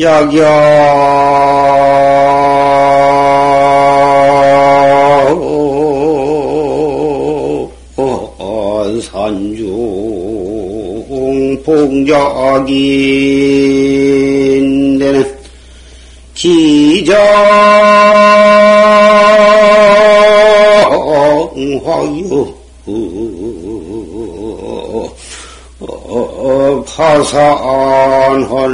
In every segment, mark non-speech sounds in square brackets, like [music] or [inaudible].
야경 산중 봉작인 데는 기정화유 만약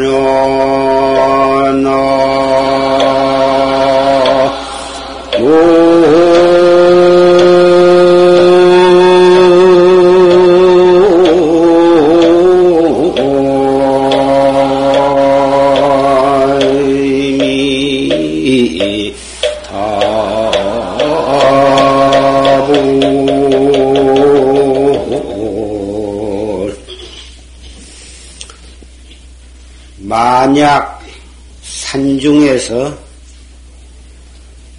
산중에서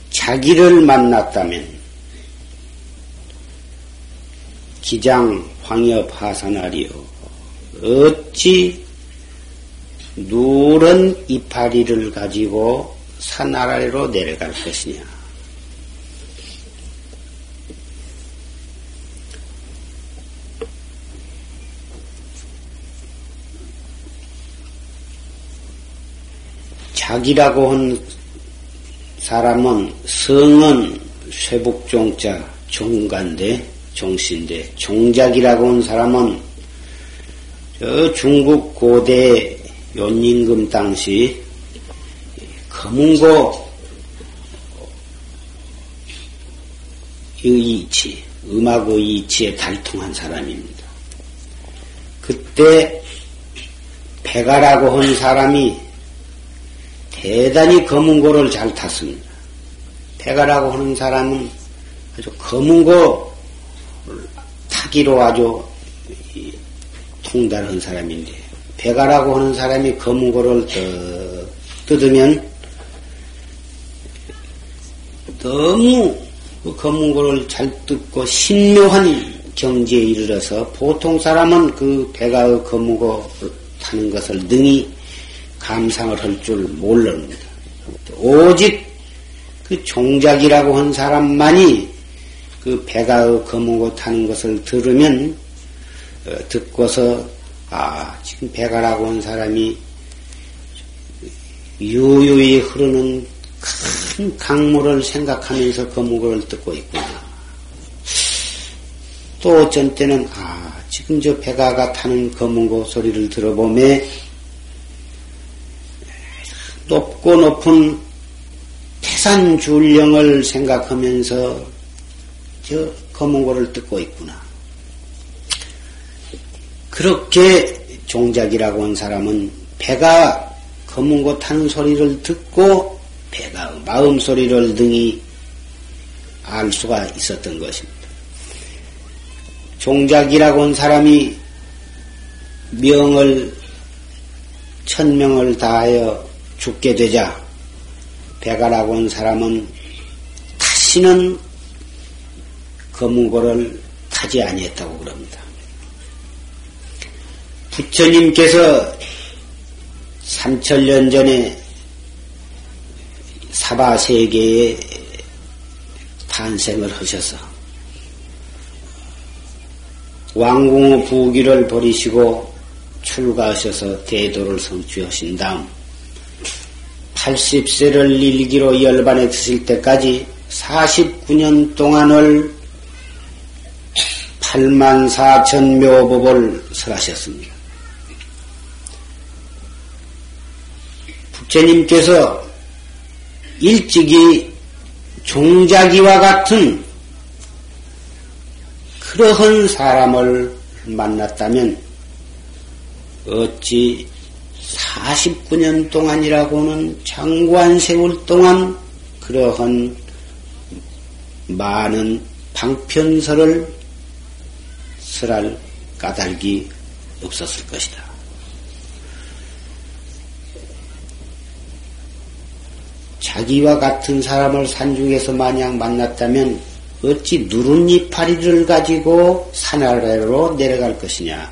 자기를 만났다면 기장 황엽 하산하리요. 어찌 누런 이파리를 가지고 산 아래로 내려갈 것이냐 자기라고 한 사람은 성은 쇠북종자 종간대 종신대 종작이라고 한 사람은 저 중국 고대 연임금 당시 검은고 의이치 음악의 이치에 달통한 사람입니다. 그때 배가라고 한 사람이 대단히 검은고를 잘 탔습니다. 배가라고 하는 사람은 아주 검은고 타기로 아주 통달한 사람인데 배가라고 하는 사람이 검은고를 뜯으면 너무 그 검은고를 잘 뜯고 신묘한 경지에 이르러서 보통 사람은 그 배가의 검은고 타는 것을 능히 감상을 할줄 모릅니다. 오직 그 종작이라고 한 사람만이 그 배가 검은고 타는 것을 들으면 어, 듣고서 아 지금 배가라고 한 사람이 유유히 흐르는 큰 강물을 생각하면서 검은고를 듣고 있구나. 또 어쩐 때는 아 지금 저 배가가 타는 검은고 소리를 들어보면 높고 높은 태산 줄령을 생각하면서 저 검은고를 듣고 있구나. 그렇게 종작이라고 한 사람은 배가 검은고 타는 소리를 듣고 배가 마음 소리를 등이 알 수가 있었던 것입니다. 종작이라고 한 사람이 명을 천명을 다하여 죽게 되자 배가라고 한 사람은 다시는 검은고를 타지 아니했다고 그럽니다. 부처님께서 삼천년 전에 사바 세계에 탄생을 하셔서 왕궁의 부귀를 버리시고 출가하셔서 대도를 성취하신 다음 80세를 일기로 열반에 드실 때까지 49년 동안을 8만 4천 묘법을 설하셨습니다. 부처님께서 일찍이 종자기와 같은 그러한 사람을 만났다면 어찌 49년 동안이라고는 장관 세월 동안 그러한 많은 방편설을 설할 까닭이 없었을 것이다. 자기와 같은 사람을 산중에서 만약 만났다면 어찌 누른 이파리를 가지고 산 아래로 내려갈 것이냐.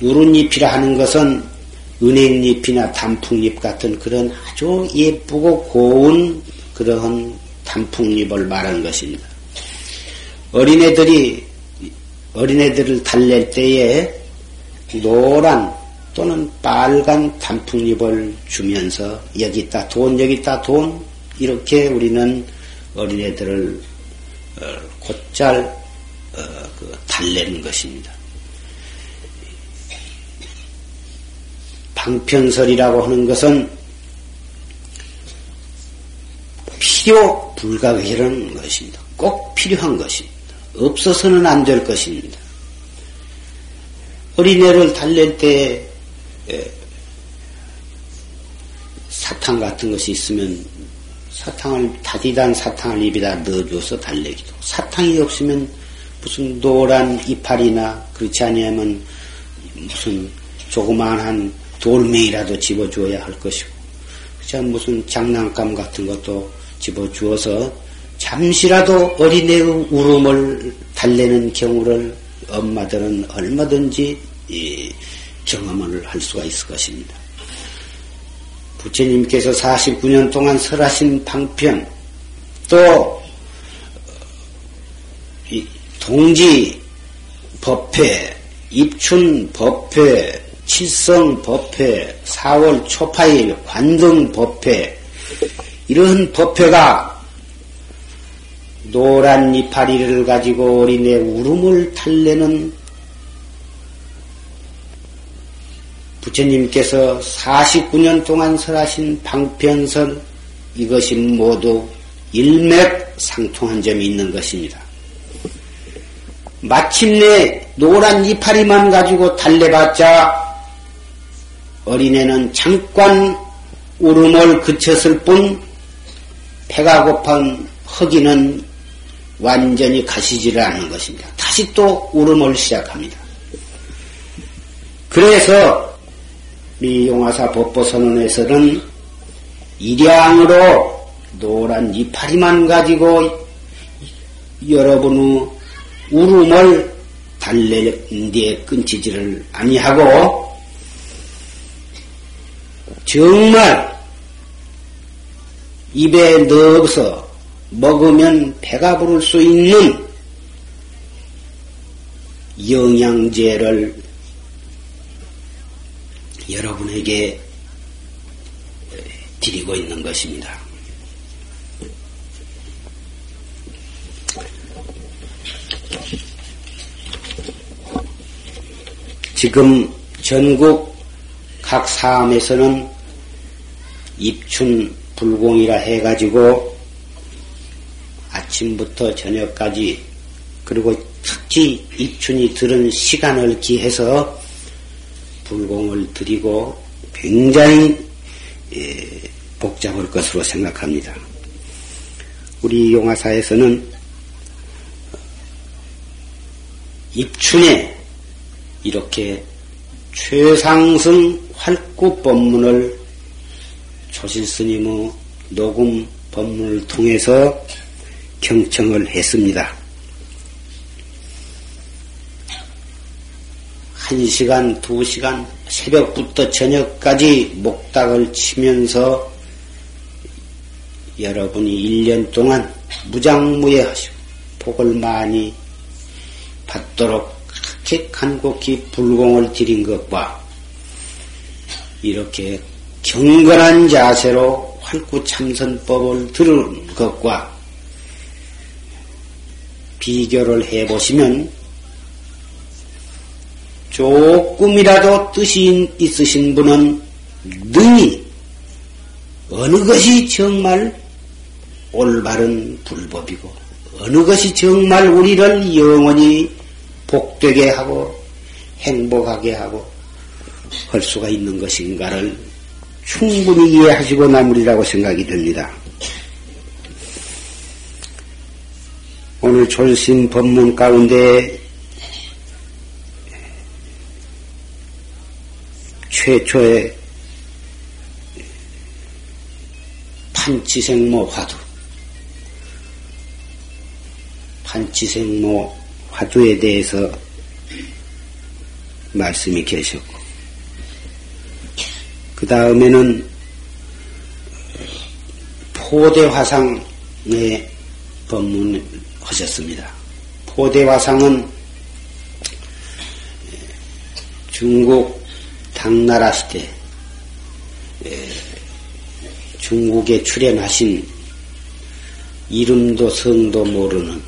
누른 잎이라 하는 것은 은행잎이나 단풍잎 같은 그런 아주 예쁘고 고운 그러한 단풍잎을 말한 것입니다. 어린애들이 어린애들을 달랠 때에 노란 또는 빨간 단풍잎을 주면서 여기 있다 돈 여기 있다 돈 이렇게 우리는 어린애들을 어, 곧잘 어, 그 달래는 것입니다. 방편설이라고 하는 것은 필요 불가결한 것입니다. 꼭 필요한 것입니다. 없어서는 안 될 것입니다. 어린애를 달랠 때 사탕 같은 것이 있으면 사탕을 다디단 사탕을 입에다 넣어줘서 달래기도 사탕이 없으면 무슨 노란 이파리나 그렇지 아니하면 무슨 조그마한 돌멩이라도 집어주어야 할 것이고 않 무슨 장난감 같은 것도 집어주어서 잠시라도 어린애의 울음을 달래는 경우를 엄마들은 얼마든지 경험을 할 수가 있을 것입니다. 부처님께서 49년 동안 설하신 방편, 또, 동지 법회, 입춘 법회, 칠성 법회, 4월 초파일 관등 법회, 이런 법회가 노란 이파리를 가지고 어린애 울음을 달래는 부처님께서 49년 동안 설하신 방편설 이것이 모두 일맥상통한 점이 있는 것입니다. 마침내 노란 이파리만 가지고 달래봤자 어린애는 잠깐 울음을 그쳤을 뿐 배가 고판 허기는 완전히 가시지를 않는 것입니다. 다시 또 울음을 시작합니다. 그래서 이 용화사 법보선언에서는 일양으로 노란 이파리만 가지고 여러분의 울음을 달래는데 끊지지를 아니하고 정말 입에 넣어서 먹으면 배가 부를 수 있는 영양제를 여러분에게 드리고 있는 것입니다. 지금 전국 각 사암에서는 입춘 불공이라 해가지고 아침부터 저녁까지 그리고 특히 입춘이 들은 시간을 기해서 불공을 드리고 굉장히 예, 복잡할 것으로 생각합니다. 우리 용화사에서는 입춘에 이렇게 최상승 활구 법문을 조실 스님의 녹음 법문을 통해서 경청을 했습니다. 한 시간, 두 시간, 새벽부터 저녁까지 목닥을 치면서 여러분이 1년 동안 무장무예 하시고 복을 많이 받도록 그렇게 간곡히 불공을 드린 것과 이렇게 경건한 자세로 활구참선법을 들은 것과 비교를 해보시면 조금이라도 뜻이 있으신 분은 능히 어느 것이 정말 올바른 불법이고 어느 것이 정말 우리를 영원히 복되게 하고 행복하게 하고 할 수가 있는 것인가를 충분히 이해하시고 나무리라고 생각이 됩니다. 오늘 졸신 법문 가운데 최초의 판치생모 화두, 판치생모 화두에 대해서 말씀이 계셨고, 그 다음에는 포대화상에 법문하셨습니다. 포대화상은 중국 당나라 시대 중국에 출연하신 이름도 성도 모르는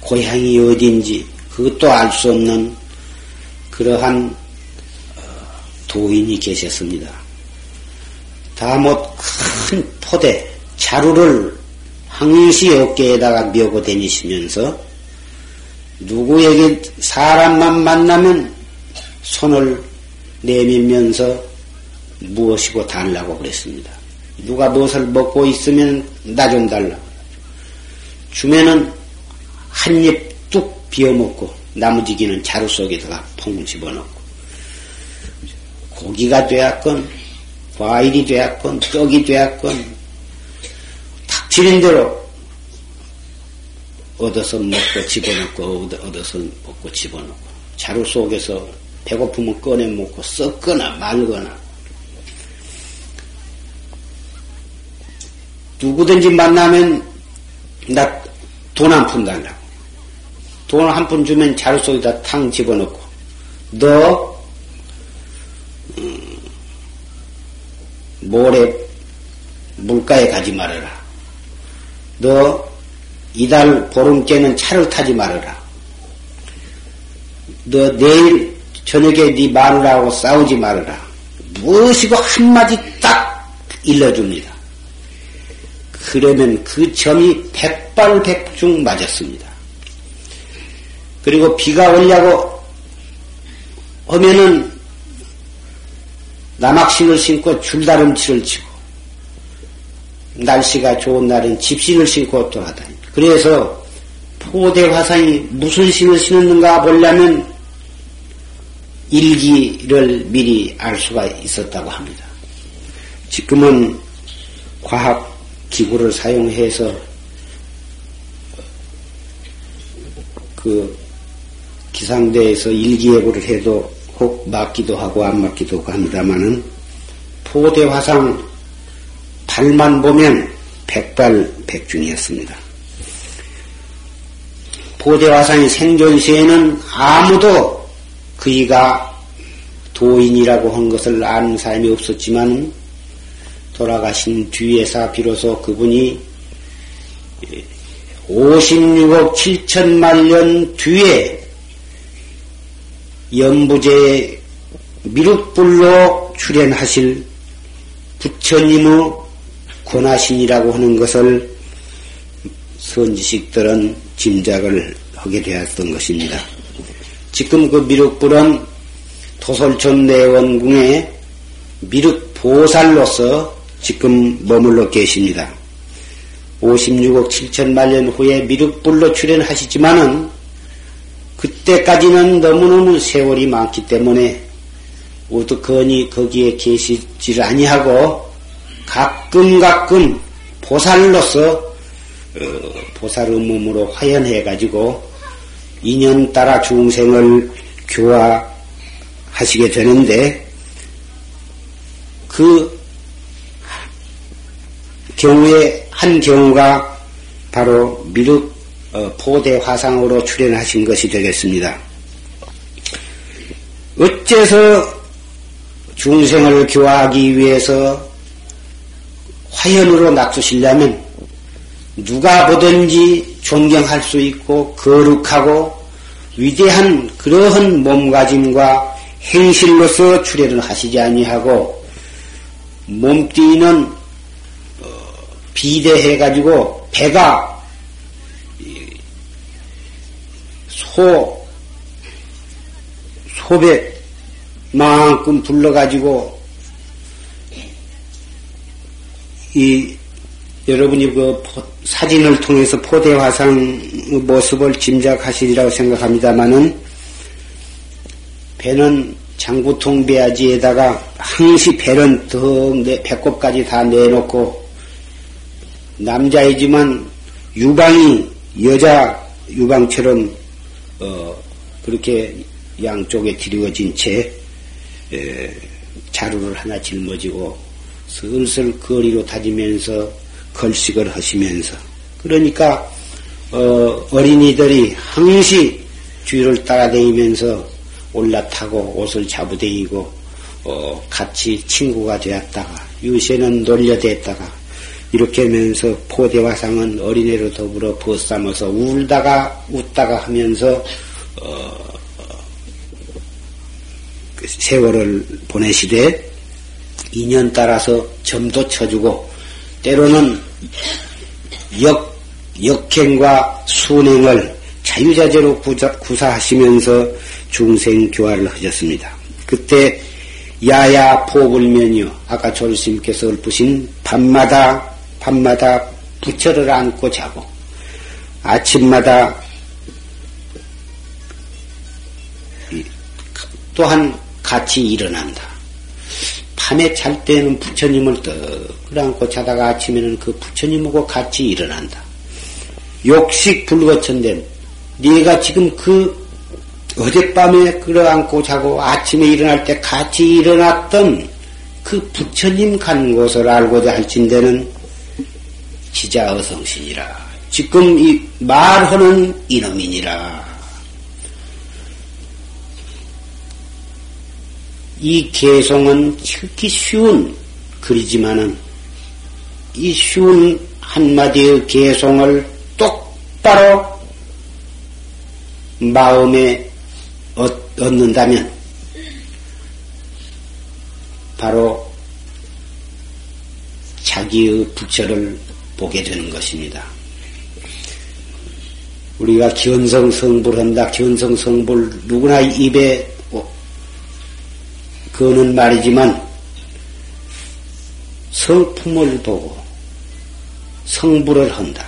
고향이 어딘지 그것도 알 수 없는 그러한 어, 도인이 계셨습니다. 다못 큰 포대 자루를 항시 어깨에다가 메고 다니시면서 누구에게 사람만 만나면 손을 내밀면서 무엇이고 달라고 그랬습니다. 누가 무엇을 먹고 있으면 나 좀 달라. 주면은 한 입 뚝 비워먹고 나머지기는 자루 속에다가 퐁 집어넣고 고기가 되었건 과일이 되었건 떡이 되었건 닥치는 대로 얻어서 먹고 집어넣고 얻어서 먹고 집어넣고 자루 속에서 배고프면 꺼내 먹고 썩거나 말거나 누구든지 만나면 나 돈 한 푼 달라고. 돈 한 푼 주면 자루 속에다 탕 집어넣고 너 음, 모레 물가에 가지 말아라. 너 이달 보름째는 차를 타지 말아라. 너 내일 저녁에 네 마누라하고 싸우지 말아라. 무엇이고 한마디 딱 일러줍니다. 그러면 그 점이 백발백중 맞았습니다. 그리고 비가 오려고 하면은 남학신을 신고 줄다름치를 치고 날씨가 좋은 날은 집신을 신고 또하다니 그래서 포대 화상이 무슨 신을 신었는가 보려면 일기를 미리 알 수가 있었다고 합니다. 지금은 과학 기구를 사용해서 그 기상대에서 일기예보를 해도 혹 맞기도 하고 안 맞기도 하고 합니다만은 포대 화상 발만 보면 백발백중이었습니다. 포대 화상이 생존 시에는 아무도 그이가 도인이라고 한 것을 아는 사람이 없었지만 돌아가신 뒤에서 비로소 그분이 56억 7천만 년 뒤에 연부제 미륵불로 출연하실 부처님의 권하신이라고 하는 것을 선지식들은 짐작을 하게 되었던 것입니다. 지금 그 미륵불은 도솔촌 내원궁에 미륵보살로서 지금 머물러 계십니다. 56억 7천만 년 후에 미륵불로 출연하시지만은 그때까지는 너무너무 세월이 많기 때문에 어떡하니 거기에 계시지를 아니하고 가끔 가끔 보살로서 어, 보살의 몸으로 화연해 가지고 인연 따라 중생을 교화하시게 되는데 그 경우에 한 경우가 바로 미륵 어, 포대 화상으로 출연하신 것이 되겠습니다. 어째서 중생을 교화하기 위해서 화연으로 납두시려면 누가 보든지 존경할 수 있고 거룩하고 위대한 그러한 몸가짐과 행실로서 출연을 하시지 아니하고 몸뚱이는 비대해 가지고 배가 소, 소백 만큼 불러가지고 이 여러분이 그 사진을 통해서 포대화상 모습을 짐작하시리라고 생각합니다만은 배는 장구통 배아지에다가 항시 배는 더 배꼽까지 다 내놓고 남자이지만 유방이 여자 유방처럼 어, 그렇게 양쪽에 드리워진 채 에, 자루를 하나 짊어지고 슬슬 거리로 다니면서 걸식을 하시면서. 그러니까 어, 어린이들이 항시 주위를 따라다니면서 올라타고 옷을 잡으대이고 어, 같이 친구가 되었다가 유세는 놀려댔다가 이렇게 하면서 포대화상은 어린애로 더불어 벗삼아서 울다가 웃다가 하면서 어, 그 세월을 보내시되 인연 따라서 점도 쳐주고 때로는 역 역행과 순행을 자유자재로 구사, 하시면서 중생 교화를 하셨습니다. 그때 야야 포불면이요. 아까 조르스님께서 읊으신 밤마다 밤마다 부처를 안고 자고 아침마다 또한 같이 일어난다. 밤에 잘 때는 부처님을 떡 안고 자다가 아침에는 그 부처님하고 같이 일어난다. 욕식 불거천된 네가 지금 그 어젯밤에 끌어안고 자고 아침에 일어날 때 같이 일어났던 그 부처님 간 곳을 알고자 할진대는 지자어성신이라. 지금 이 말하는 이놈이니라. 이 개송은 특히 쉬운 글이지만은 이 쉬운 한마디의 개송을 똑바로 마음에 얻는다면 바로 자기의 부처를 보게 되는 것입니다. 우리가 견성 성불 한다. 견성 성불 누구나 입에 그는 말이지만 성품을 보고 성불을 한다.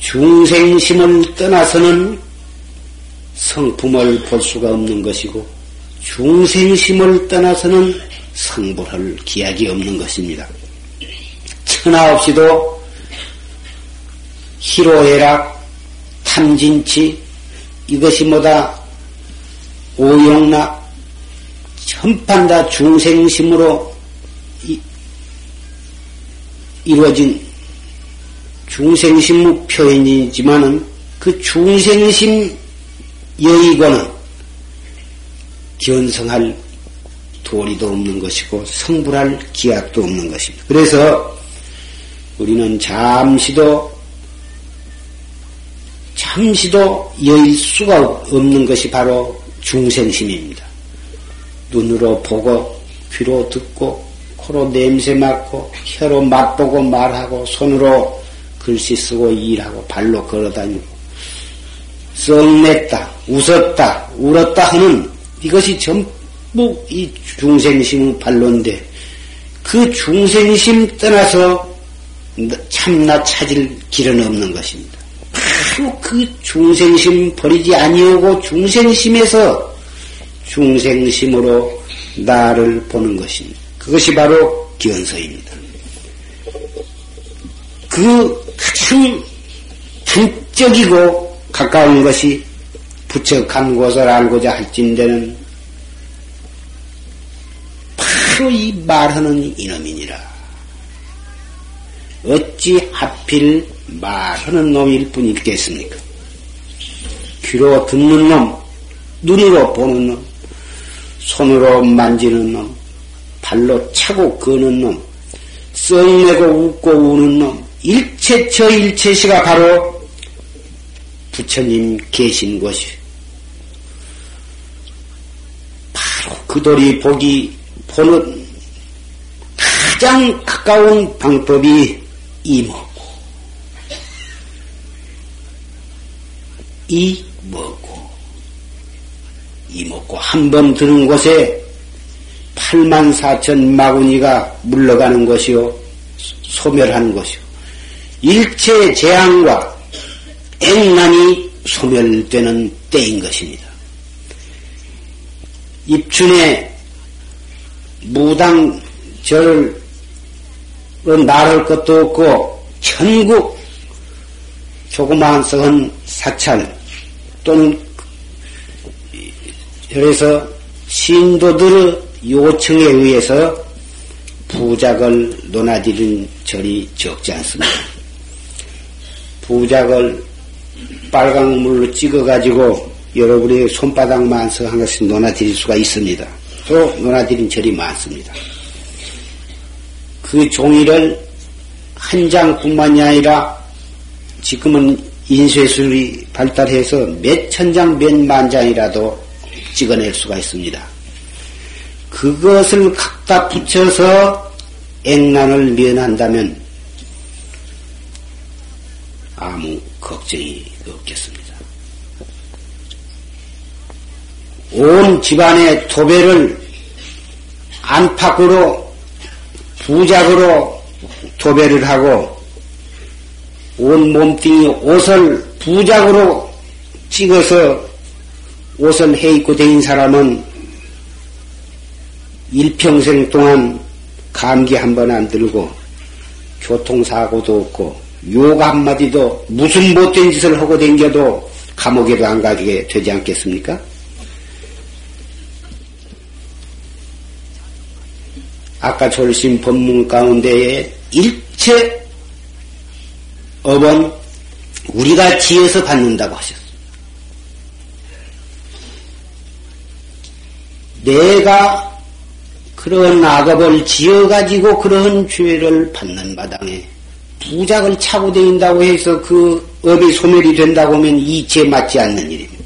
중생심을 떠나서는 성품을 볼 수가 없는 것이고 중생심을 떠나서는 성불할 기약이 없는 것입니다. 천하 없이도 희로애락, 탐진치 이것이 뭐다 오용락 전판 다 중생심으로 이, 이루어진 중생심 표현이지만은 그 중생심 여의고는 견성할 도리도 없는 것이고 성불할 기약도 없는 것입니다. 그래서 우리는 잠시도 잠시도 여의 수가 없는 것이 바로 중생심입니다. 눈으로 보고 귀로 듣고 코로 냄새 맡고 혀로 맛보고 말하고 손으로 글씨 쓰고 일하고 발로 걸어다니고 썩냈다 웃었다 울었다 하는 이것이 전부 이 중생심 발론데 그 중생심 떠나서 참나 찾을 길은 없는 것입니다. 바로 그 중생심 버리지 아니하고 중생심에서 중생심으로 나를 보는 것입니다. 그것이 바로 기원서입니다. 그 가장 단적이고 가까운 것이 부처 간 곳을 알고자 할진대는 바로 이 말하는 이놈이니라. 어찌 하필 말하는 놈일 뿐이겠습니까? 귀로 듣는 놈, 눈으로 보는 놈, 손으로 만지는 놈, 발로 차고 거는 놈, 썩내고 웃고 우는 놈, 일체 저 일체시가 바로 부처님 계신 곳이 바로 그들이 보기 보는 가장 가까운 방법이 이먹고 이 먹고 이 먹고 한 번 드는 곳에 8만 4천 마구니가 물러가는 것이요 소멸하는 것이요 일체 재앙과 액난이 소멸되는 때인 것입니다. 입춘에 무당절을 나를 것도 없고 천국 조그마한 썩은 사찰 또는 그래서 신도들의 요청에 의해서 부작을 논하드린 절이 적지 않습니다. 부작을 빨강 물로 찍어가지고 여러분의 손바닥만 서 한 것씩 논하드릴 수가 있습니다. 또 논하드린 절이 많습니다. 그 종이를 한 장뿐만이 아니라 지금은 인쇄술이 발달해서 몇 천 장, 몇 만 장이라도 찍어낼 수가 있습니다. 그것을 갖다 붙여서 액난을 면한다면 아무 걱정이 없겠습니다. 온 집안의 도배를 안팎으로 부작으로 도배를 하고 온 몸뚱이 옷을 부작으로 찍어서 옷을 해 입고 다닌 사람은 일평생 동안 감기 한 번 안 들고 교통사고도 없고 욕 한마디도 무슨 못된 짓을 하고 댕겨도 감옥에도 안 가게 되지 않겠습니까? 아까 졸신 법문 가운데에 일체 업은 우리가 지어서 받는다고 하셨어. 내가 그런 악업을 지어가지고 그런 죄를 받는 마당에 부작을 차고 다닌다고 해서 그 업이 소멸이 된다고 하면 이치에 맞지 않는 일입니다.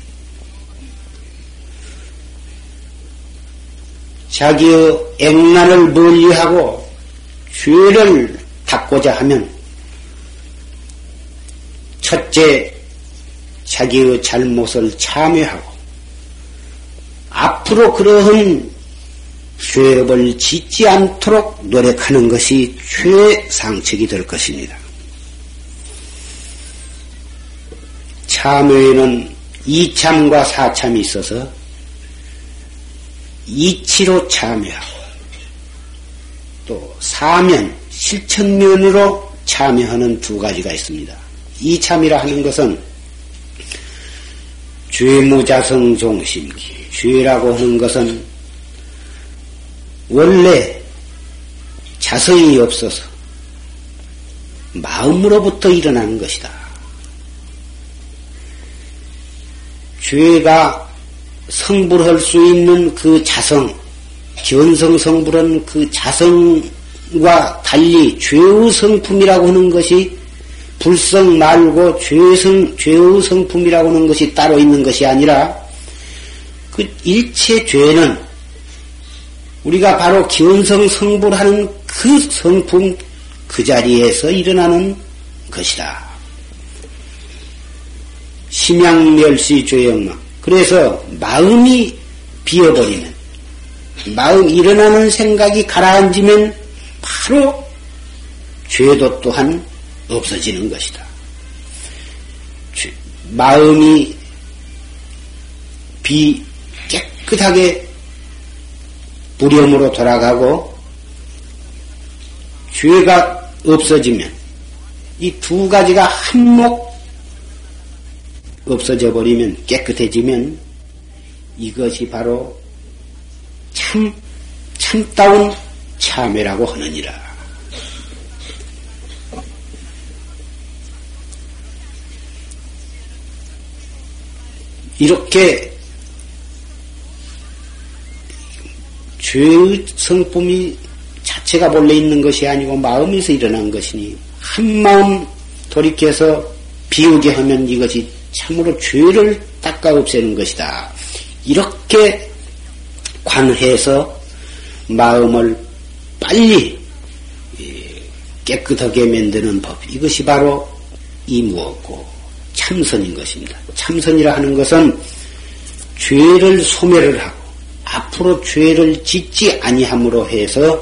자기의 액난을 멀리하고 죄를 닦고자 하면 첫째 자기의 잘못을 참여하고 앞으로 그러한 죄업을 짓지 않도록 노력하는 것이 최상책이 될 것입니다. 참회에는 이참과 사참이 있어서 이치로 참여하고 또 사면, 실천면으로 참여하는 두 가지가 있습니다. 이참이라 하는 것은 죄무자성 종심기, 죄라고 하는 것은 원래 자성이 없어서 마음으로부터 일어나는 것이다. 죄가 성불할 수 있는 그 자성, 견성 성불은 그 자성과 달리 죄의 성품이라고 하는 것이 불성 말고 죄성, 죄의 성품이라고 하는 것이 따로 있는 것이 아니라 그 일체 죄는 우리가 바로 기원성 성불하는 그 성품 그 자리에서 일어나는 것이다. 심양멸시 죄영망. 그래서 마음이 비어버리면, 마음 일어나는 생각이 가라앉으면 바로 죄도 또한 없어지는 것이다. 마음이 비 깨끗하게 불염으로 돌아가고 죄가 없어지면 이 두 가지가 한몫 없어져 버리면 깨끗해지면 이것이 바로 참 참다운 참회라고 하느니라. 이렇게 죄의 성품이 자체가 본래 있는 것이 아니고 마음에서 일어난 것이니 한 마음 돌이켜서 비우게 하면 이것이 참으로 죄를 닦아 없애는 것이다. 이렇게 관해서 마음을 빨리 깨끗하게 만드는 법. 이것이 바로 이 무엇고 참선인 것입니다. 참선이라 하는 것은 죄를 소멸을 하고 앞으로 죄를 짓지 아니함으로 해서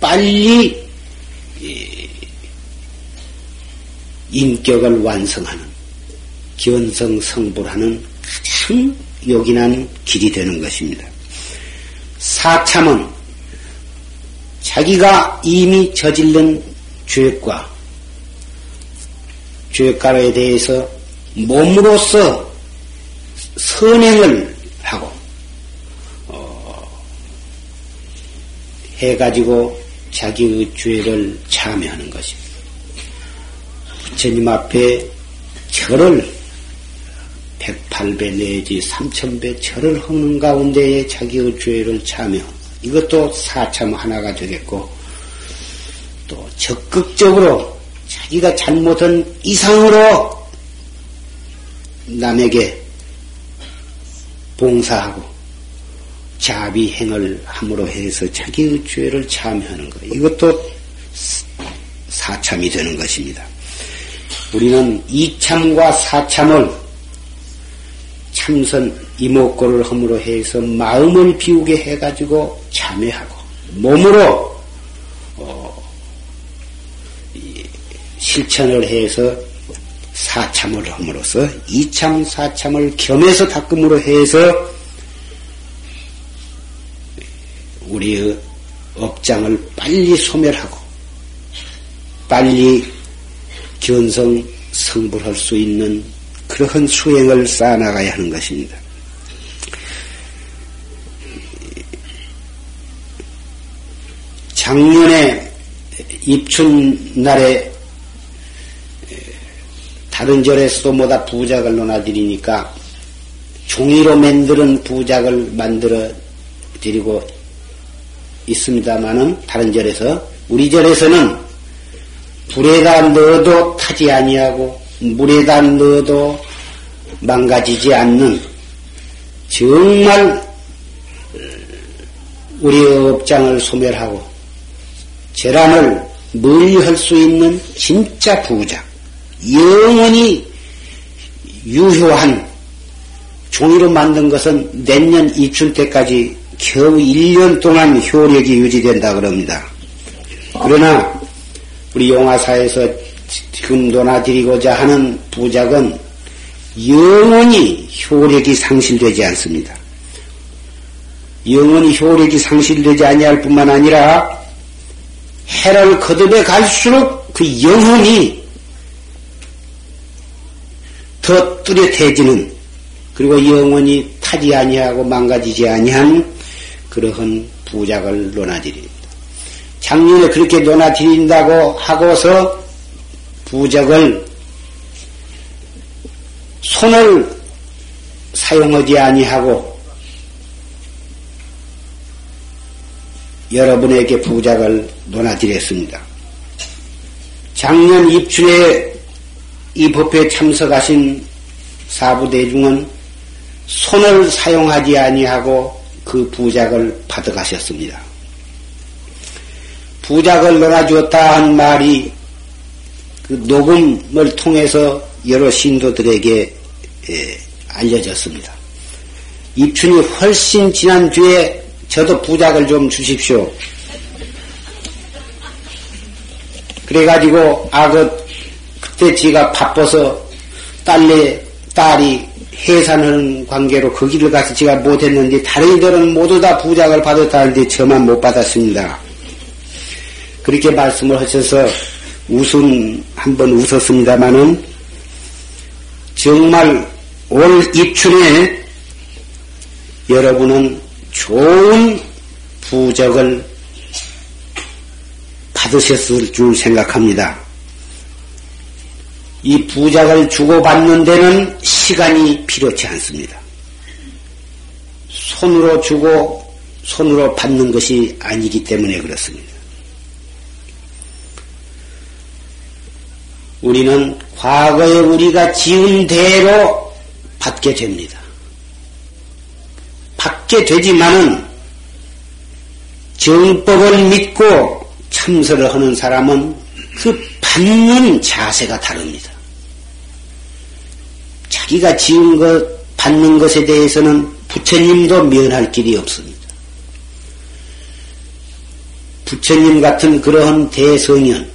빨리 인격을 완성하는 견성 성불하는 가장 요긴한 길이 되는 것입니다. 사참은 자기가 이미 저질른 죄과 죄가에 대해서 몸으로서 선행을 하고 해가지고 자기의 죄를 참여하는 것입니다. 부처님 앞에 절을 108배 내지 3000배 절을 헐는 가운데에 자기의 죄를 참여. 이것도 사참 하나가 되겠고, 또 적극적으로 자기가 잘못한 이상으로 남에게 봉사하고 자비행을 함으로 해서 자기의 죄를 참여하는 것. 이것도 사참이 되는 것입니다. 우리는 이참과 사참을 참선 이목고를 함으로 해서 마음을 비우게 해가지고 참여하고 몸으로 어, 실천을 해서 사참을 함으로써 이참 사참을 겸해서 닦음으로 해서 우리의 업장을 빨리 소멸하고 빨리 견성 성불할 수 있는 그러한 수행을 쌓아나가야 하는 것입니다. 작년에 입춘날에 다른 절에서도 뭐다 부작을 논하드리니까 종이로 만드는 부작을 만들어 드리고 있습니다만은 다른 절에서 우리 절에서는 불에다 넣어도 타지 아니하고 물에다 넣어도 망가지지 않는 정말 우리의 업장을 소멸하고 재란을 멀리 할 수 있는 진짜 부자, 영원히 유효한 종이로 만든 것은 내년 입춘 때까지 겨우 1년 동안 효력이 유지된다 그럽니다. 그러나 우리 용화사에서 지금 논하드리고자 하는 부작은 영원히 효력이 상실되지 않습니다. 영원히 효력이 상실되지 아니할 뿐만 아니라 해를 거듭해 갈수록 그 영혼이 더 뚜렷해지는 그리고 영원히 타지 아니하고 망가지지 아니한 그러한 부작을 논하드립니다. 작년에 그렇게 논하드린다고 하고서 부작을 손을 사용하지 아니하고 여러분에게 부작을 논하드렸습니다. 작년 입춘에 이 법회에 참석하신 사부대중은 손을 사용하지 아니하고 그 부작을 받아가셨습니다. 부작을 놀아주었다 한 말이 그 녹음을 통해서 여러 신도들에게 예, 알려졌습니다. 입춘이 훨씬 지난 뒤에 저도 부작을 좀 주십시오. 그래가지고 아 그 그때 지가 바빠서 딸내 딸이 해산하는 관계로 거기를 그 가서 제가 못했는데 다른 이들은 모두 다 부작을 받았다는데 저만 못 받았습니다. 그렇게 말씀을 하셔서 웃음 한번 웃었습니다마는 정말 올 입춘에 여러분은 좋은 부적을 받으셨을 줄 생각합니다. 이 부작을 주고받는 데는 시간이 필요치 않습니다. 손으로 주고 손으로 받는 것이 아니기 때문에 그렇습니다. 우리는 과거에 우리가 지은 대로 받게 됩니다. 받게 되지만은 정법을 믿고 참선을 하는 사람은 그 받는 자세가 다릅니다. 자기가 지은 것, 받는 것에 대해서는 부처님도 면할 길이 없습니다. 부처님 같은 그러한 대성현도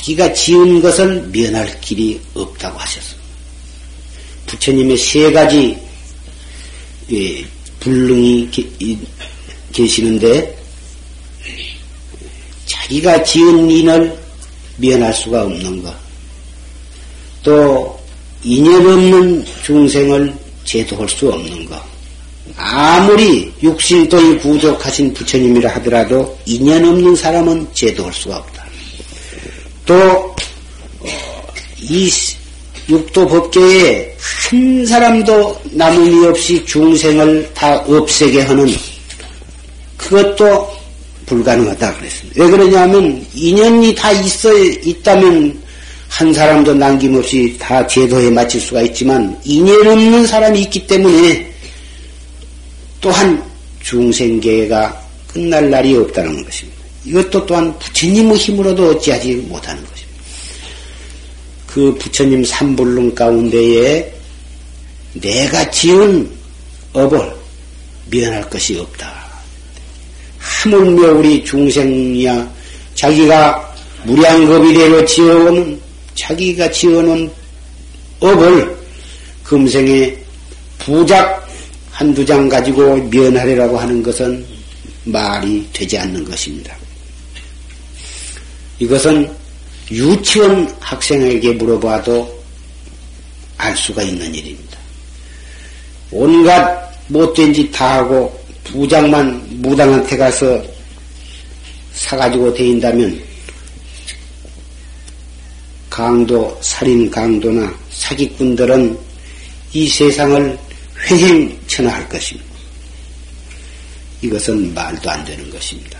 자기가 지은 것을 면할 길이 없다고 하셨습니다. 부처님의 세 가지 예, 불능이 계시는데 자기가 지은 인을 면할 수가 없는 것. 또 인연 없는 중생을 제도할 수 없는 것. 아무리 육신도이 부족하신 부처님이라 하더라도 인연 없는 사람은 제도할 수가 없다. 또, 이 육도 법계에 한 사람도 남음이 없이 중생을 다 없애게 하는 그것도 불가능하다 그랬습니다. 왜 그러냐면 인연이 다 있어 있다면 한 사람도 남김없이 다 제도에 맞출 수가 있지만 인연 없는 사람이 있기 때문에 또한 중생계가 끝날 날이 없다는 것입니다. 이것도 또한 부처님의 힘으로도 어찌하지 못하는 것입니다. 그 부처님 삼불능 가운데에 내가 지은 업을 면할 것이 없다. 하물며 우리 중생이야 자기가 무량겁이대로 지어온 자기가 지어놓은 업을 금생에 부작 한두 장 가지고 면하리라고 하는 것은 말이 되지 않는 것입니다. 이것은 유치원 학생에게 물어봐도 알 수가 있는 일입니다. 온갖 못된 짓 다 하고 부장만 무당한테 가서 사가지고 다닌다면 강도, 살인 강도나 사기꾼들은 이 세상을 회행천하할 것입니다. 이것은 말도 안 되는 것입니다.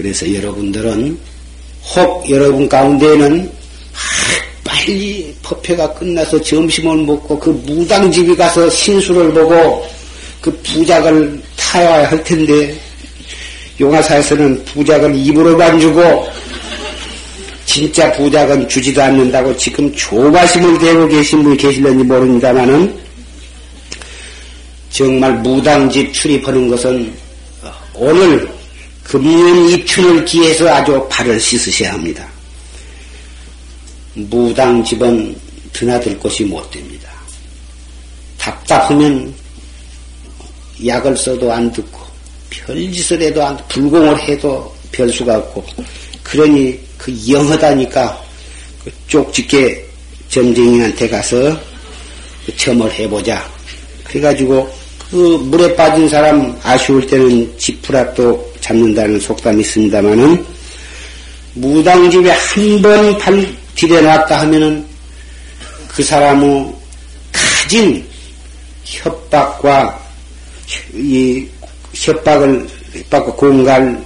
그래서 여러분들은 혹 여러분 가운데는 아, 빨리 법회가 끝나서 점심을 먹고 그 무당집에 가서 신수를 보고 그 부작을 타야 할 텐데 용화사에서는 부작을 입으로만 주고 진짜 부작은 주지도 않는다고 지금 조바심을 대고 계신 분이 계실는지 모릅니다만은 정말 무당집 출입하는 것은 오늘 금년 입춘을 기해서 아주 발을 씻으셔야 합니다. 무당 집은 드나들 곳이 못 됩니다. 답답하면 약을 써도 안 듣고 별짓을 해도 안 불공을 해도 별 수가 없고 그러니 그 영하다니까 그 쪽집게 점쟁이한테 가서 그 점을 해보자. 그래가지고 그 물에 빠진 사람 아쉬울 때는 지푸라도 잡는다는 속담이 있습니다만은 무당집에 한 번발 들여놨다 하면은 그 사람의 가진 협박과 이 협박을 협박과 공갈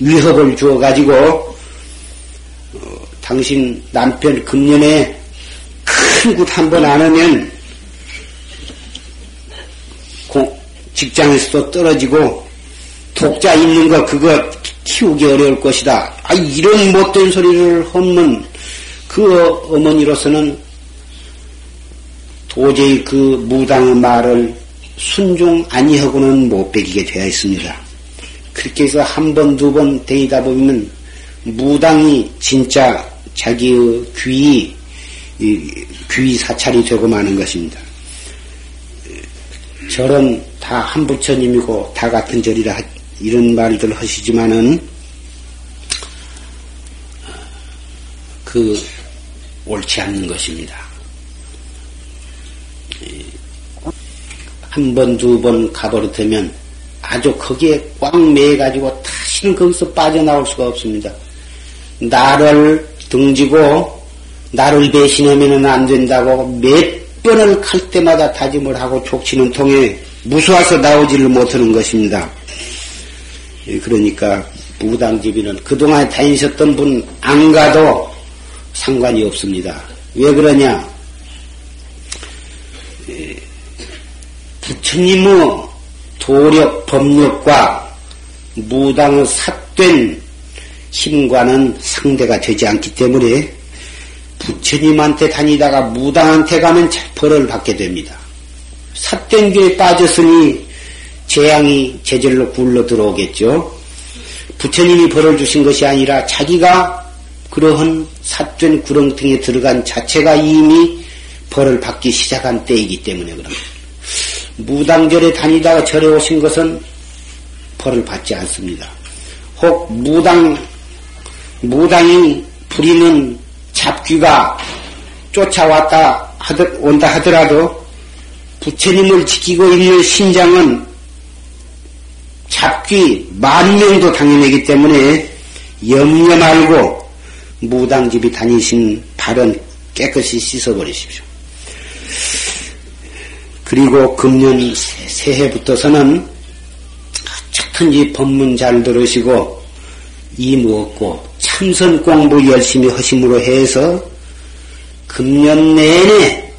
위협을 주어 가지고 어, 당신 남편 금년에 큰곳한번 안 하면 직장에서도 떨어지고 독자 있는 거 그거 키우기 어려울 것이다. 아 이런 못된 소리를 하면 그 어머니로서는 도저히 그 무당의 말을 순종 아니하고는 못 베기게 되어 있습니다. 그렇게 해서 한 번, 두번 데이다 보면 무당이 진짜 자기의 귀, 귀 사찰이 되고 마는 것입니다. 절은 다 한 부처님이고 다 같은 절이라 이런 말들 하시지만은 그 옳지 않는 것입니다. 한 번, 두 번 가버릇하면 아주 거기에 꽉 매가지고 다시는 거기서 빠져나올 수가 없습니다. 나를 등지고 나를 배신하면 안 된다고 몇 번을 칼 때마다 다짐을 하고 족치는 통에 무서워서 나오지를 못하는 것입니다. 예, 그러니까 무당집이는 그동안 다니셨던 분 안 가도 상관이 없습니다. 왜 그러냐? 예, 부처님의 도력, 법력과 무당의 삿된 힘과는 상대가 되지 않기 때문에 부처님한테 다니다가 무당한테 가면 벌을 받게 됩니다. 삿된 길에 빠졌으니 재앙이 제절로 굴러 들어오겠죠. 부처님이 벌을 주신 것이 아니라 자기가 그러한 삿된 구렁텅이에 들어간 자체가 이미 벌을 받기 시작한 때이기 때문에 그럽니다. 무당절에 다니다가 절에 오신 것은 벌을 받지 않습니다. 혹 무당, 무당이 부리는 잡귀가 쫓아왔다 하더, 온다 하더라도 부처님을 지키고 있는 신장은 잡귀 만 명도 당연하기 때문에 염려 말고 무당집이 다니신 발은 깨끗이 씻어버리십시오. 그리고 금년 새해부터서는 어떻든지 법문 잘 들으시고 이 무엇고 참선 공부 열심히 하심으로 해서 금년 내내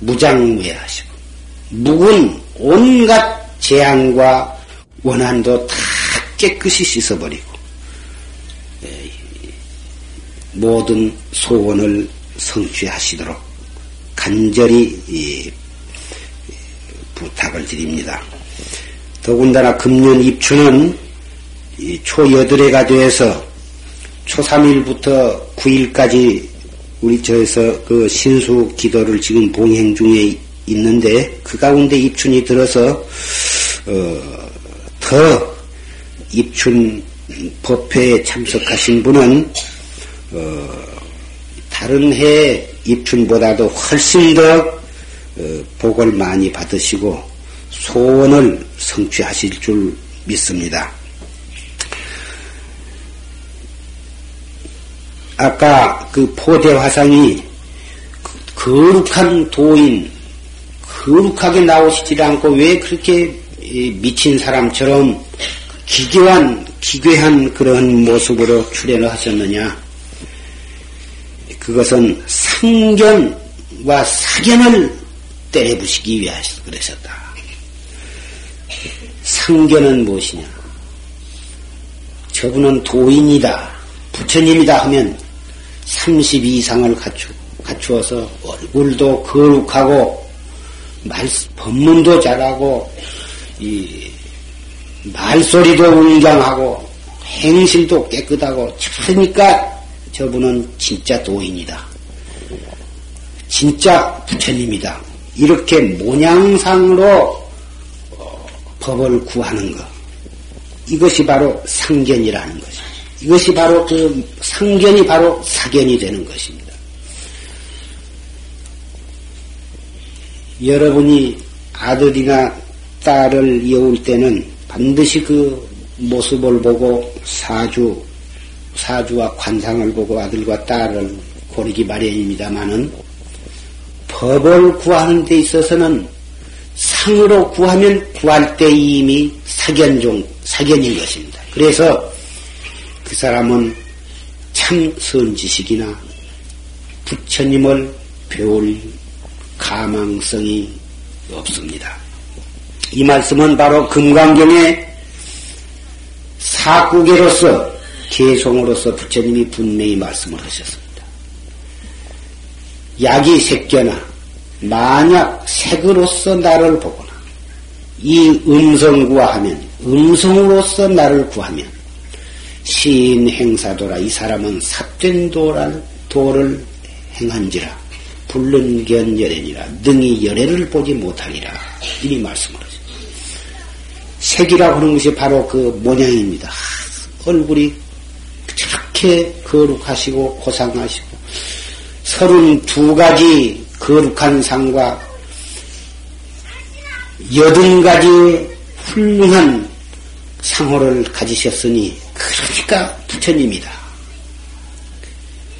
무장무예하시고 묵은 온갖 재앙과 원한도 다 깨끗이 씻어버리고 예, 모든 소원을 성취하시도록 간절히 부탁을 드립니다. 더군다나 금년 입추는 초여드레가 돼서 초3일부터 9일까지 우리 저에서 그 신수 기도를 지금 봉행 중에 있는데 그 가운데 입춘이 들어서 어, 더 입춘 법회에 참석하신 분은 어, 다른 해 입춘보다도 훨씬 더 어, 복을 많이 받으시고 소원을 성취하실 줄 믿습니다. 아까 그 포대 화상이 거룩한 도인, 거룩하게 나오시지 않고 왜 그렇게 미친 사람처럼 기괴한, 기괴한 그런 모습으로 출연을 하셨느냐? 그것은 상견과 사견을 때려부시기 위해서 그러셨다. 상견은 무엇이냐? 저분은 도인이다, 부처님이다 하면 30 이상을 갖추, 갖추어서 얼굴도 거룩하고 말, 법문도 잘하고 이 말소리도 웅장하고 행실도 깨끗하고 그러니까 저분은 진짜 도인이다. 진짜 부처님이다. 이렇게 모양상으로 어, 법을 구하는 것. 이것이 바로 상견이라는 것입니다. 이것이 바로 그 상견이 바로 사견이 되는 것입니다. 여러분이 아들이나 딸을 이어올 때는 반드시 그 모습을 보고 사주, 사주와 관상을 보고 아들과 딸을 고르기 마련입니다만은 법을 구하는 데 있어서는 상으로 구하면 구할 때 이미 사견종, 사견인 것입니다. 그래서 그 사람은 참 선지식이나 부처님을 배울 가망성이 없습니다. 이 말씀은 바로 금강경의 사구계로서 개송으로서 부처님이 분명히 말씀을 하셨습니다. 약이 새겨나 만약 색으로서 나를 보거나 이 음성 구하면 음성으로서 나를 구하면 시인 행사도라 이 사람은 삽된 도를, 도를 행한지라 불른견 열애니라 능히 열애를 보지 못하리라 이미 말씀을. 색이라고 하는 것이 바로 그 모양입니다. 얼굴이 저렇게 거룩하시고 고상하시고 서른 두 가지 거룩한 상과 여든 가지 훌륭한 상호를 가지셨으니 그러니까 부처님이다.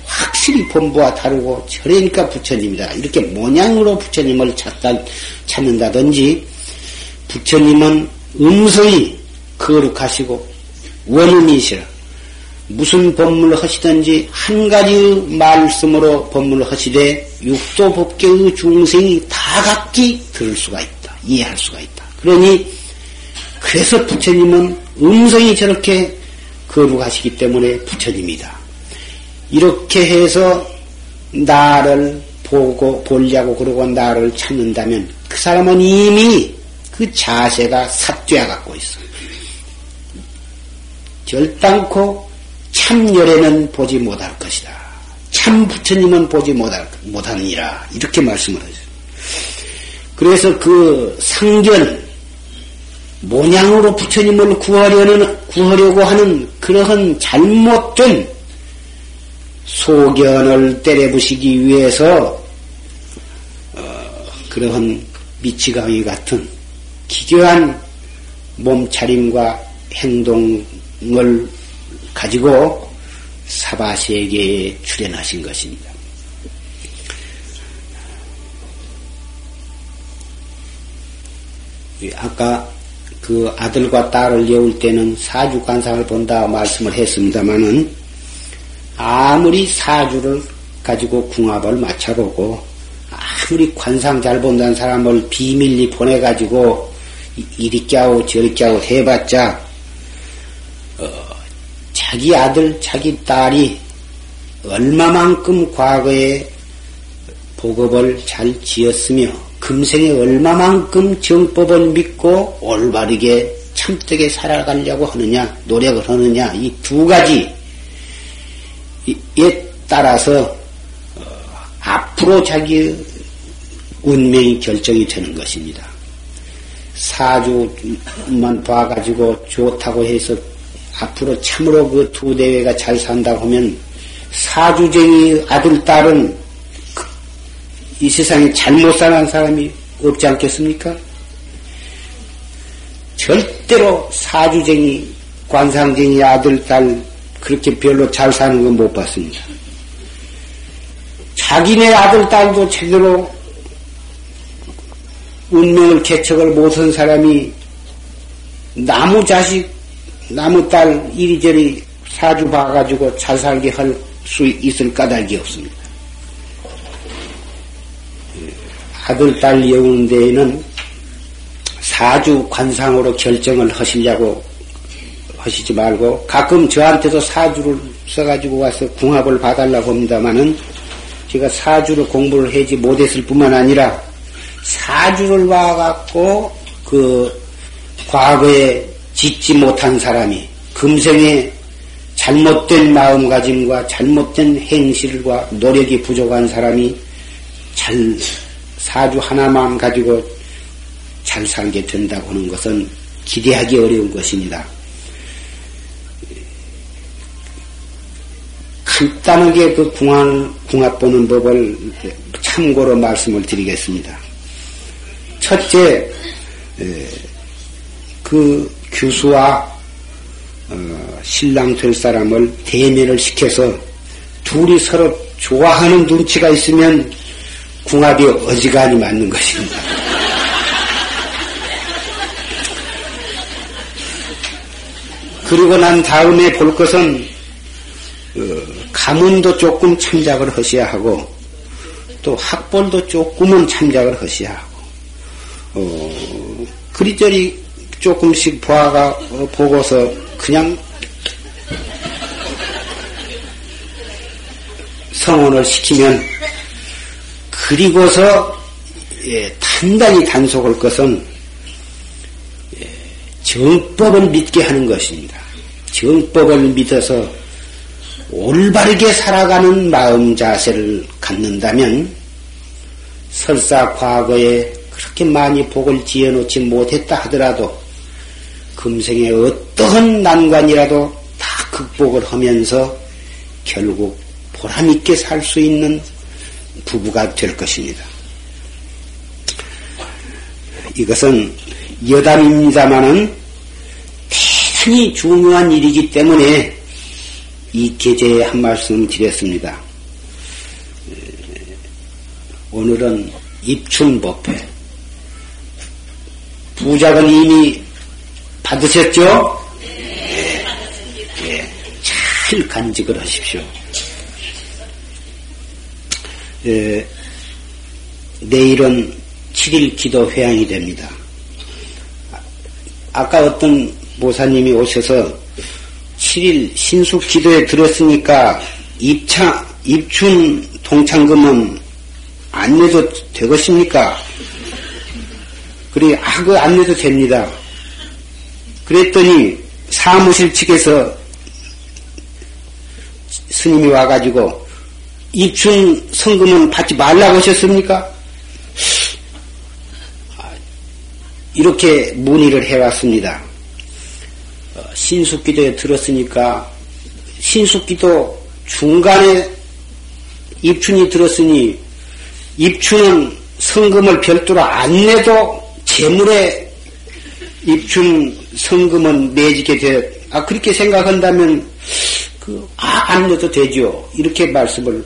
확실히 본부와 다르고 저러니까 부처님이다. 이렇게 모양으로 부처님을 찾다, 찾는다든지 부처님은 음성이 거룩하시고 원음이시라. 무슨 법문을 하시든지 한 가지 말씀으로 법문을 하시되 육도 법계의 중생이 다 각기 들을 수가 있다. 이해할 수가 있다. 그러니 그래서 부처님은 음성이 저렇게 거룩하시기 때문에 부처님이다. 이렇게 해서 나를 보고 보려고 그러고 나를 찾는다면 그 사람은 이미 그 자세가 삿되어 갖고 있어. 결단코 참열에는 보지 못할 것이다. 참 부처님은 보지 못할, 못하느니라. 이렇게 말씀을 하죠. 그래서 그 상견, 모양으로 부처님을 구하려는, 구하려고 하는 그러한 잘못된 소견을 때려부시기 위해서, 어, 그러한 미치가위 같은 기괴한 몸차림과 행동을 가지고 사바세계에 출연하신 것입니다. 아까 그 아들과 딸을 여울 때는 사주 관상을 본다 말씀을 했습니다마는 아무리 사주를 가지고 궁합을 맞춰보고 아무리 관상 잘 본다는 사람을 비밀리 보내가지고 이리 꺄오 저리 꺄오 해봤자 어, 자기 아들 자기 딸이 얼마만큼 과거에 복업을 잘 지었으며 금생에 얼마만큼 정법을 믿고 올바르게 참되게 살아가려고 하느냐 노력을 하느냐 이 두 가지에 따라서 어, 앞으로 자기 운명이 결정이 되는 것입니다. 사주만 봐가지고 좋다고 해서 앞으로 참으로 그 두 대회가 잘 산다고 하면 사주쟁이 아들, 딸은 그이 세상에 잘못 사는 사람이 없지 않겠습니까? 절대로 사주쟁이, 관상쟁이 아들, 딸 그렇게 별로 잘 사는 건 못 봤습니다. 자기네 아들, 딸도 제대로 운명을 개척을 못한 사람이 나무 자식, 나무 딸 이리저리 사주 봐가지고 잘 살게 할 수 있을 까닭이 없습니다. 아들, 딸 여우는 데에는 사주 관상으로 결정을 하시려고 하시지 말고 가끔 저한테도 사주를 써가지고 와서 궁합을 봐달라고 합니다마는 제가 사주를 공부를 하지 못했을 뿐만 아니라 사주를 봐갖고 그 과거에 짓지 못한 사람이 금생에 잘못된 마음가짐과 잘못된 행실과 노력이 부족한 사람이 잘 사주 하나만 가지고 잘 살게 된다고 하는 것은 기대하기 어려운 것입니다. 간단하게 그 궁합, 궁합 보는 법을 참고로 말씀을 드리겠습니다. 첫째, 그 교수와 어, 신랑 될 사람을 대면을 시켜서 둘이 서로 좋아하는 눈치가 있으면 궁합이 어지간히 맞는 것입니다. [laughs] 그리고 난 다음에 볼 것은 어, 가문도 조금 참작을 하셔야 하고 또 학벌도 조금은 참작을 하셔야 하고 어, 그리저리 조금씩 보아가 어, 보고서 그냥 성원을 시키면 그리고서 예, 단단히 단속할 것은 예, 정법을 믿게 하는 것입니다. 정법을 믿어서 올바르게 살아가는 마음 자세를 갖는다면 설사 과거에 그렇게 많이 복을 지어놓지 못했다 하더라도 금생에 어떠한 난관이라도 다 극복을 하면서 결국 보람있게 살 수 있는 부부가 될 것입니다. 이것은 여담입니다마는 대단히 중요한 일이기 때문에 이 계제에 한 말씀 드렸습니다. 오늘은 입춘법회. 부작은 이미 받으셨죠? 네. 네. 잘 간직을 하십시오. 예, 내일은 7일 기도 회양이 됩니다. 아까 어떤 모사님이 오셔서 7일 신숙 기도에 들었으니까 입차, 입춘 동창금은 안 내도 되겠습니까? 그래, 아, 그안 내도 됩니다. 그랬더니 사무실 측에서 스님이 와가지고 입춘 성금은 받지 말라고 하셨습니까? 이렇게 문의를 해왔습니다. 어, 신숙기도에 들었으니까 신숙기도 중간에 입춘이 들었으니 입춘은 성금을 별도로 안 내도 재물에 입춘 성금은 내지게 돼. 아, 그렇게 생각한다면, 그, 아, 안 내도 되죠. 이렇게 말씀을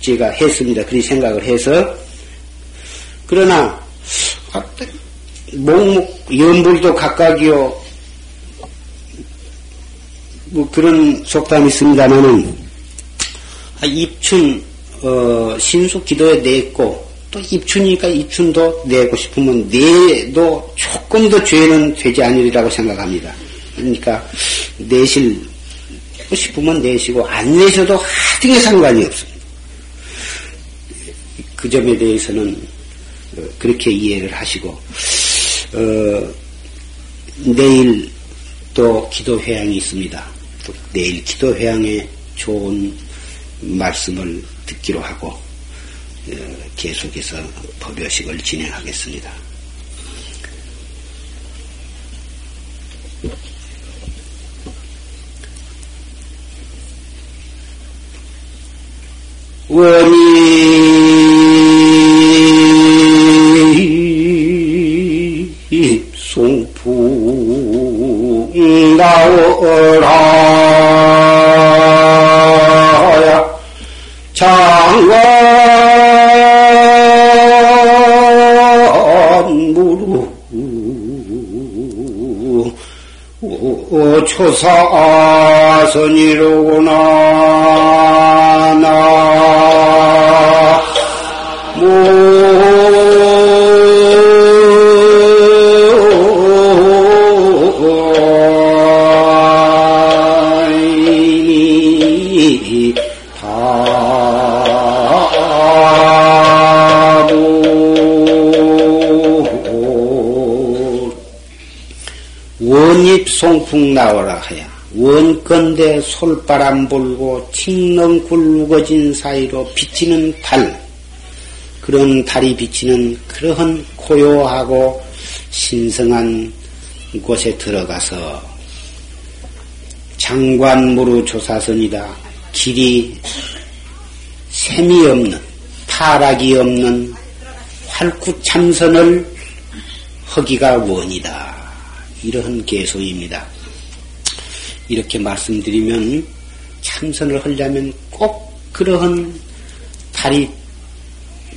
제가 했습니다. 그렇게 생각을 해서. 그러나, 아, 목목, 연불도 각각이요. 뭐 그런 속담이 있습니다만은, 아, 입춘, 어, 신수 기도에 냈고, 또 입춘이니까 입춘도 내고 싶으면 내도 조금 더 죄는 되지 않으리라고 생각합니다. 그러니까 내실 싶으면 내시고 안 내셔도 하등에 상관이 없습니다. 그 점에 대해서는 어, 그렇게 이해를 하시고 어, 내일 또 기도 회양이 있습니다. 또 내일 기도 회양에 좋은 말씀을 듣기로 하고 어, 계속해서 법요식을 진행하겠습니다. 원이 사선이로구나 나 솔바람 불고 칭렁굴 우거진 사이로 비치는 달 그런 달이 비치는 그러한 고요하고 신성한 곳에 들어가서 장관무루 조사선이다. 길이 샘이 없는 타락이 없는 활구 참선을 하기가 원이다. 이러한 개소입니다. 이렇게 말씀드리면 참선을 하려면 꼭 그러한 달이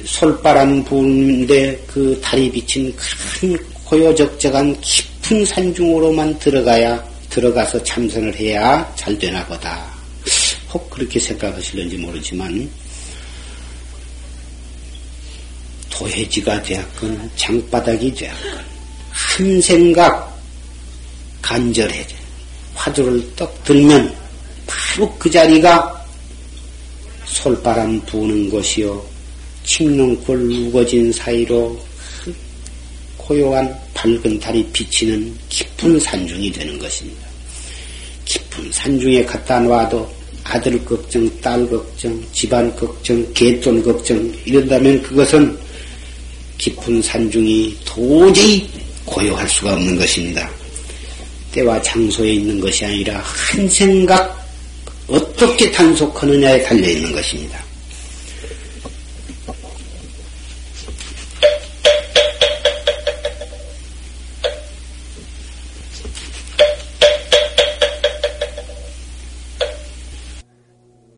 솔바람 부는데 그 달이 비친 큰 고요적적한 깊은 산중으로만 들어가야 들어가서 참선을 해야 잘 되나 보다. 혹 그렇게 생각하실는지 모르지만 도해지가 되었건 장바닥이 되었건 한 생각 간절해져 화두를 떡 들면 바로 그 자리가 솔바람 부는 곳이요 침농골 우거진 사이로 고요한 밝은 달이 비치는 깊은 산중이 되는 것입니다. 깊은 산중에 갖다 놔도 아들 걱정, 딸 걱정, 집안 걱정, 개돈 걱정 이런다면 그것은 깊은 산중이 도저히 고요할 수가 없는 것입니다. 때와 장소에 있는 것이 아니라 한 생각 어떻게 단속하느냐에 달려 있는 것입니다.